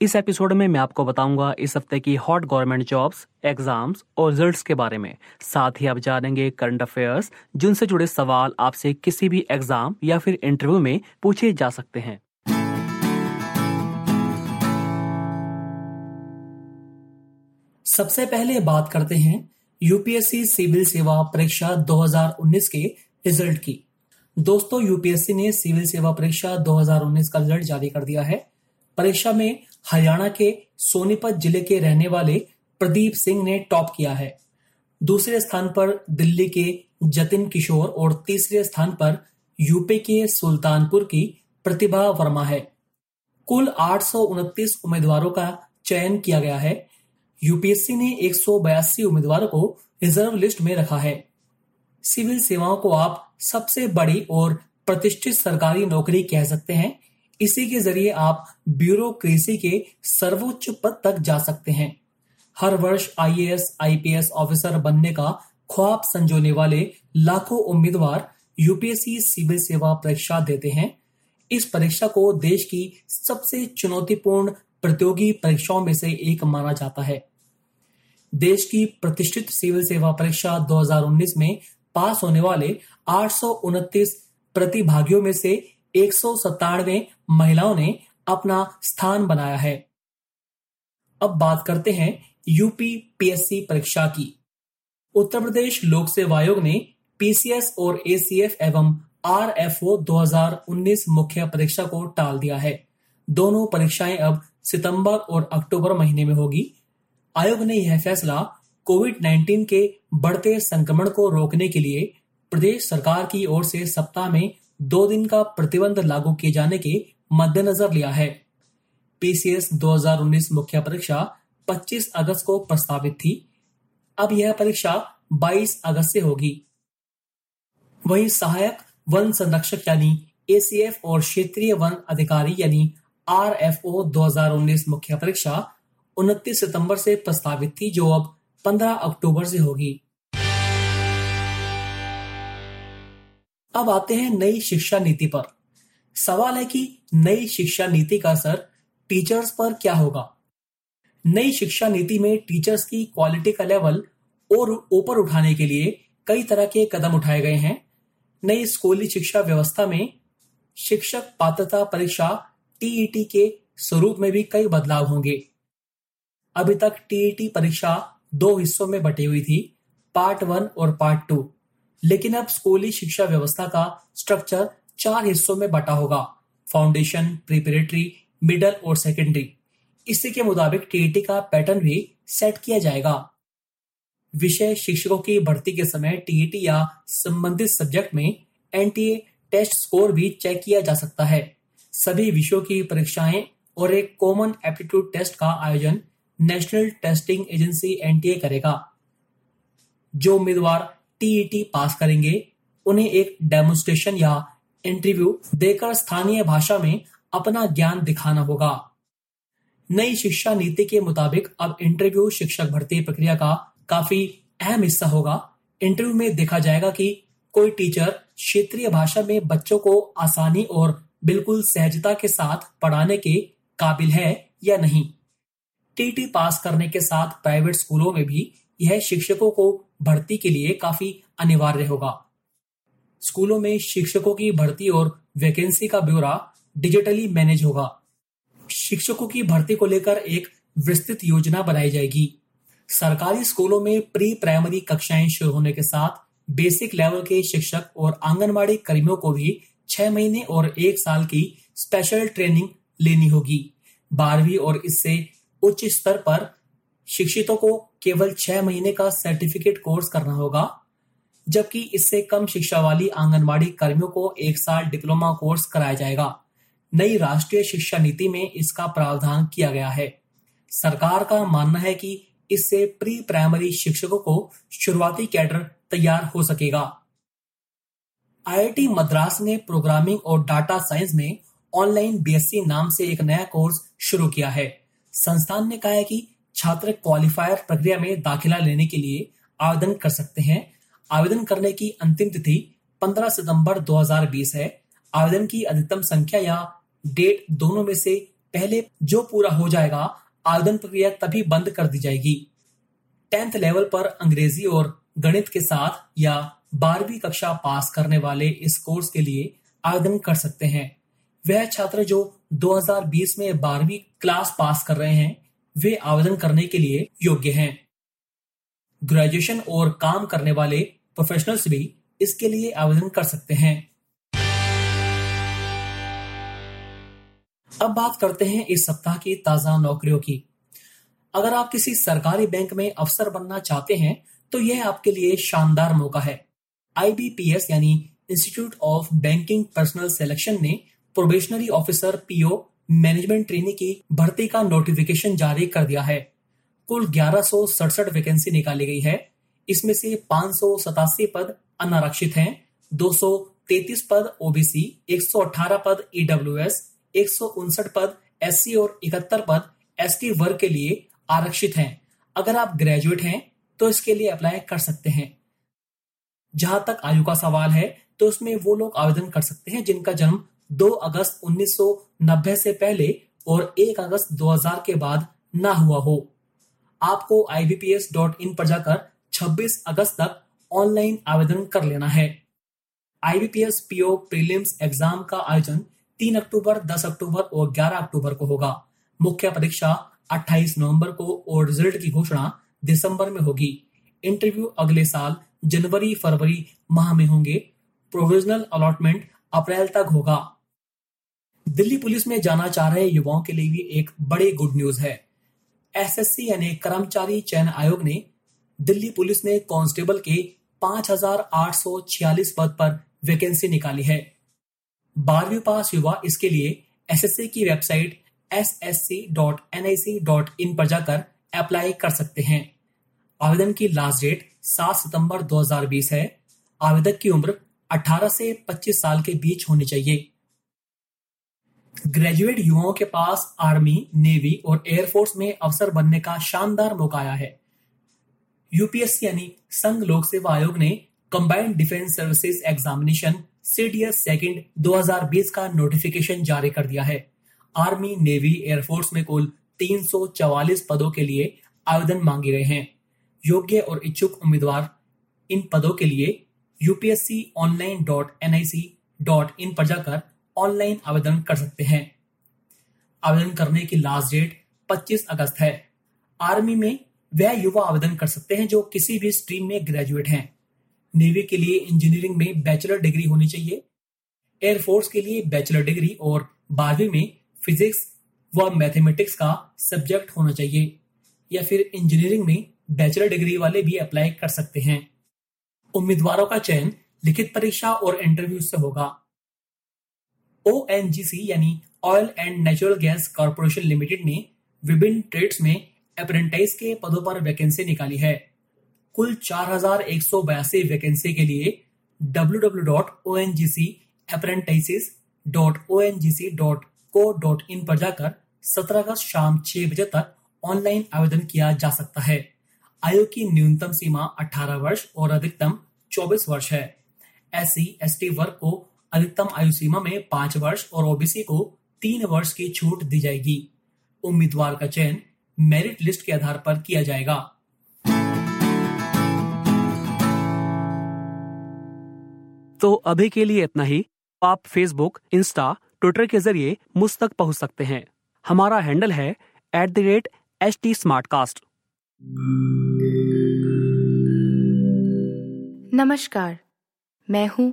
इस एपिसोड में मैं आपको बताऊँगा इस हफ़्ते की हॉट गवर्नमेंट जॉब्स, एग्ज़ाम्स और रिजल्ट्स के बारे में। साथ ही आप जानेंगे करंट अफेयर्स, जिनसे जुड़े सवाल आपसे किसी भी एग्ज़ाम या फिर इंटरव्यू में पूछे जा सकते हैं। सबसे पहले बात करते हैं यूपीएससी सिविल सेवा परीक्षा 2019 के रिज़ल्ट की। दोस्तों, यूपीएससी ने सिविल सेवा परीक्षा 2019 का रिज़ल्ट जारी कर दिया है। परीक्षा में हरियाणा के सोनीपत ज़िले के रहने वाले प्रदीप सिंह ने टॉप किया है। दूसरे स्थान पर दिल्ली के जतिन किशोर और तीसरे स्थान पर यूपी के सुल्तानपुर की प्रतिभा वर्मा है। कुल आठ सौ उनतीस उम्मीदवारों का चयन किया गया है। यूपीएससी ने एक सौ बयासी उम्मीदवारों को रिज़र्व लिस्ट में रखा है। सिविल सेवाओं को आप सबसे बड़ी और प्रतिष्ठित सरकारी नौकरी कह सकते हैं इसी के ज़रिए आप ब्यूरोक्रेसी के सर्वोच्च पद तक जा सकते हैं। हर वर्ष आईएएस, आईपीएस ऑफिसर बनने का ख्वाब संजोने वाले लाखों उम्मीदवार यूपीएससी सिविल सेवा परीक्षा देते हैं। इस परीक्षा को देश की सबसे चुनौतीपूर्ण प्रतियोगी परीक्षाओं में से एक माना जाता है। देश की प्रतिष्ठित सिविल सेवा परीक्षा 2019 में पास होने वाले आठ सौ उनतीस प्रतिभागियों में से एक सौ सत्तानवे महिलाओं ने अपना स्थान बनाया है। अब बात करते हैं यूपी पीएससी परीक्षा की। उत्तर प्रदेश लोक सेवा आयोग ने पीसीएस और एसीएफ एवं आरएफओ 2019 मुख्य परीक्षा को टाल दिया है। दोनों परीक्षाएँ अब सितंबर और अक्टूबर महीने में होगी। आयोग ने यह फैसला कोविड 19 के बढ़ते संक्रमण को रोकने के लिए प्रदेश सरकार की ओर से सप्ताह में दो दिन का प्रतिबंध लागू किए जाने के मद्देनजर लिया है। पीसीएस 2019 मुख्य परीक्षा 25 अगस्त को प्रस्तावित थी। अब यह परीक्षा 22 अगस्त से होगी। वहीं सहायक वन संरक्षक यानी एसीएफ और क्षेत्रीय वन अधिकारी यानी आरएफओ 2019 मुख्य परीक्षा 29 सितंबर से प्रस्तावित थी, जो अब 15 अक्टूबर से होगी। अब आते हैं नई शिक्षा नीति पर। सवाल है कि नई शिक्षा नीति का असर टीचर्स पर क्या होगा? नई शिक्षा नीति में टीचर्स की क्वालिटी का लेवल और ऊपर उठाने के लिए कई तरह के कदम उठाए गए हैं। नई स्कूली शिक्षा व्यवस्था में शिक्षक पात्रता परीक्षा टीईटी के स्वरूप में भी कई बदलाव होंगे। अभी तक टीईटी परीक्षा दो हिस्सों में बटी हुई थी, पार्ट वन और पार्ट टू। लेकिन अब स्कूली शिक्षा व्यवस्था का स्ट्रक्चर चार हिस्सों में बटा होगा। फाउंडेशन प्रिपरेटरी मिडल और सेकेंडरी इसी के मुताबिक टीईटी का पैटर्न भी सेट किया जाएगा। विषय शिक्षकों की भर्ती के समय टीईटी या संबंधित सब्जेक्ट में एनटीए टेस्ट स्कोर भी चेक किया जा सकता है। सभी विषयों की परीक्षाएँ और एक कॉमन एप्टीट्यूड टेस्ट का आयोजन नेशनल टेस्टिंग एजेंसी एनटीए करेगा। जो उम्मीदवार टीईटी पास करेंगे, उन्हें एक डेमोन्स्ट्रेशन या इंटरव्यू देकर स्थानीय भाषा में अपना ज्ञान दिखाना होगा। नई शिक्षा नीति के मुताबिक अब इंटरव्यू शिक्षक भर्ती प्रक्रिया का काफ़ी अहम हिस्सा होगा। इंटरव्यू में देखा जाएगा कि कोई टीचर क्षेत्रीय भाषा में बच्चों को आसानी और बिल्कुल सहजता के साथ पढ़ाने के काबिल है या नहीं। टीटी पास करने के साथ प्राइवेट स्कूलों में भी यह शिक्षकों को भर्ती के लिए काफ़ी अनिवार्य होगा। स्कूलों में शिक्षकों की भर्ती और वैकेंसी का ब्यौरा डिजिटली मैनेज होगा। शिक्षकों की भर्ती को लेकर एक विस्तृत योजना बनाई जाएगी। सरकारी स्कूलों में प्री प्राइमरी कक्षाएँ शुरू होने के साथ बेसिक लेवल के शिक्षक और आंगनबाड़ी कर्मियों को भी छह महीने और एक साल की स्पेशल ट्रेनिंग लेनी होगी। बारहवीं और इससे उच्च स्तर पर शिक्षितों को केवल छह महीने का सर्टिफिकेट कोर्स करना होगा, जबकि इससे कम शिक्षा वाली आंगनबाड़ी कर्मियों को एक साल डिप्लोमा कोर्स कराया जाएगा। नई राष्ट्रीय शिक्षा नीति में इसका प्रावधान किया गया है। सरकार का मानना है कि इससे प्री प्राइमरी शिक्षकों को शुरुआती कैडर तैयार हो सकेगा। आईआईटी मद्रास ने प्रोग्रामिंग और डाटा साइंस में ऑनलाइन बीएससी नाम से एक नया कोर्स शुरू किया है। संस्थान ने कहा है कि छात्र क्वालिफायर प्रक्रिया में दाखिला लेने के लिए आवेदन कर सकते हैं। आवेदन करने की अंतिम तिथि 15 सितंबर 2020 है। आवेदन की अधिकतम संख्या या डेट दोनों में से पहले जो पूरा हो जाएगा, आवेदन प्रक्रिया तभी बंद कर दी जाएगी। टेंथ लेवल पर अंग्रेज़ी और गणित के साथ या बारहवीं कक्षा पास करने वाले इस कोर्स के लिए आवेदन कर सकते हैं। वह छात्र जो 2020 में बारहवीं क्लास पास कर रहे हैं वे आवेदन करने के लिए योग्य हैं। ग्रेजुएशन और काम करने वाले प्रोफेशनल्स भी इसके लिए आवेदन कर सकते हैं। अब बात करते हैं इस सप्ताह की ताज़ा नौकरियों की। अगर आप किसी सरकारी बैंक में अफसर बनना चाहते हैं तो यह आपके लिए शानदार मौका है। आईबीपीएस यानी institute of banking personal selection ने probationary officer PO management trainee की भर्ती का नोटिफिकेशन जारी कर दिया है। कुल ग्यारह वैकेंसी निकाली गई है। इसमें से पाँच पद अनारक्षित हैं 233 पद ओबीसी 118 पद ईडब्ल्यूएस एक सौ उनसठ पद एससी और इकहत्तर पद एसटी वर्ग के लिए आरक्षित हैं। अगर आप ग्रेजुएट हैं तो इसके लिए अप्लाई कर सकते हैं। जहाँ तक आयु का सवाल है तो उसमें वो लोग आवेदन कर सकते हैं जिनका जन्म 2 अगस्त 1990 से पहले और 1 अगस्त 2000 के बाद ना हुआ हो। आपको इन पर जाकर 26 अगस्त तक ऑनलाइन आवेदन कर लेना है। आईबीपीएस पीओ प्रीलिम्स एग्ज़ाम का आयोजन 3 अक्टूबर 10 अक्टूबर और 11 अक्टूबर को होगा। मुख्य परीक्षा 28 नवंबर को और रिज़ल्ट की घोषणा दिसंबर में होगी। इंटरव्यू अगले साल जनवरी, फरवरी माह में होंगे। प्रोविजनल अलॉटमेंट अप्रैल तक होगा। दिल्ली पुलिस में जाना चाह रहे युवाओं के लिए भी एक बड़ी गुड न्यूज़ है। एसएससी यानी कर्मचारी चयन आयोग ने दिल्ली पुलिस में कांस्टेबल के 5,846 पद पर वैकेंसी निकाली है। बारहवीं पास युवा इसके लिए एसएससी की वेबसाइट ssc.nic.in पर जाकर अप्लाई कर सकते हैं। आवेदन की लास्ट डेट 7 सितंबर 2020 है। आवेदक की उम्र 18 से 25 साल के बीच होनी चाहिए। ग्रेजुएट युवाओं के पास आर्मी, नेवी और एयरफोर्स में अफसर बनने का शानदार मौका आया है। यूपीएससी यानी संघ लोक सेवा आयोग ने combined defence services examination CDS second 2020 का नोटिफिकेशन जारी कर दिया है। आर्मी, नेवी एयरफोर्स में कुल 344 पदों के लिए आवेदन मांगे गए हैं। योग्य और इच्छुक उम्मीदवार इन पदों के लिए UPSC online dot N I C dot in पर जाकर ऑनलाइन आवेदन कर सकते हैं। आवेदन करने की लास्ट डेट 25 अगस्त है। आर्मी में वह युवा आवेदन कर सकते हैं जो किसी भी स्ट्रीम में ग्रेजुएट हैं। नेवी के लिए इंजीनियरिंग में बैचलर डिग्री होनी चाहिए। एयरफोर्स के लिए बैचलर डिग्री और बारहवीं में फिजिक्स व मैथमेटिक्स का सब्जेक्ट होना चाहिए। या फिर इंजीनियरिंग में बैचलर डिग्री वाले भी अप्लाई कर सकते हैं। उम्मीदवारों का चयन लिखित परीक्षा और इंटरव्यू से होगा। ओएनजीसी यानी oil and natural gas corporation limited ने विभिन्न ट्रेड्स में अप्रेंटाइज के पदों पर वैकेंसी निकाली है। कुल चार हज़ार एक सौ बयासी वैकेंसी के लिए इन पर जाकर 17 अगस्त शाम 6 बजे तक ऑनलाइन आवेदन किया जा सकता है। आयु की न्यूनतम सीमा 18 वर्ष और अधिकतम 24 वर्ष है। एस सी वर्ग को अधिकतम आयु सीमा में पाँच वर्ष और ओबीसी को तीन वर्ष की छूट दी जाएगी। उम्मीदवार का चयन मेरिट लिस्ट के आधार पर किया जाएगा। तो अभी के लिए इतना ही। आप फेसबुक इंस्टा ट्विटर के ज़रिए मुझ तक पहुँच सकते हैं। हमारा हैंडल है at the rate H T Smartcast नमस्कार मैं हूँ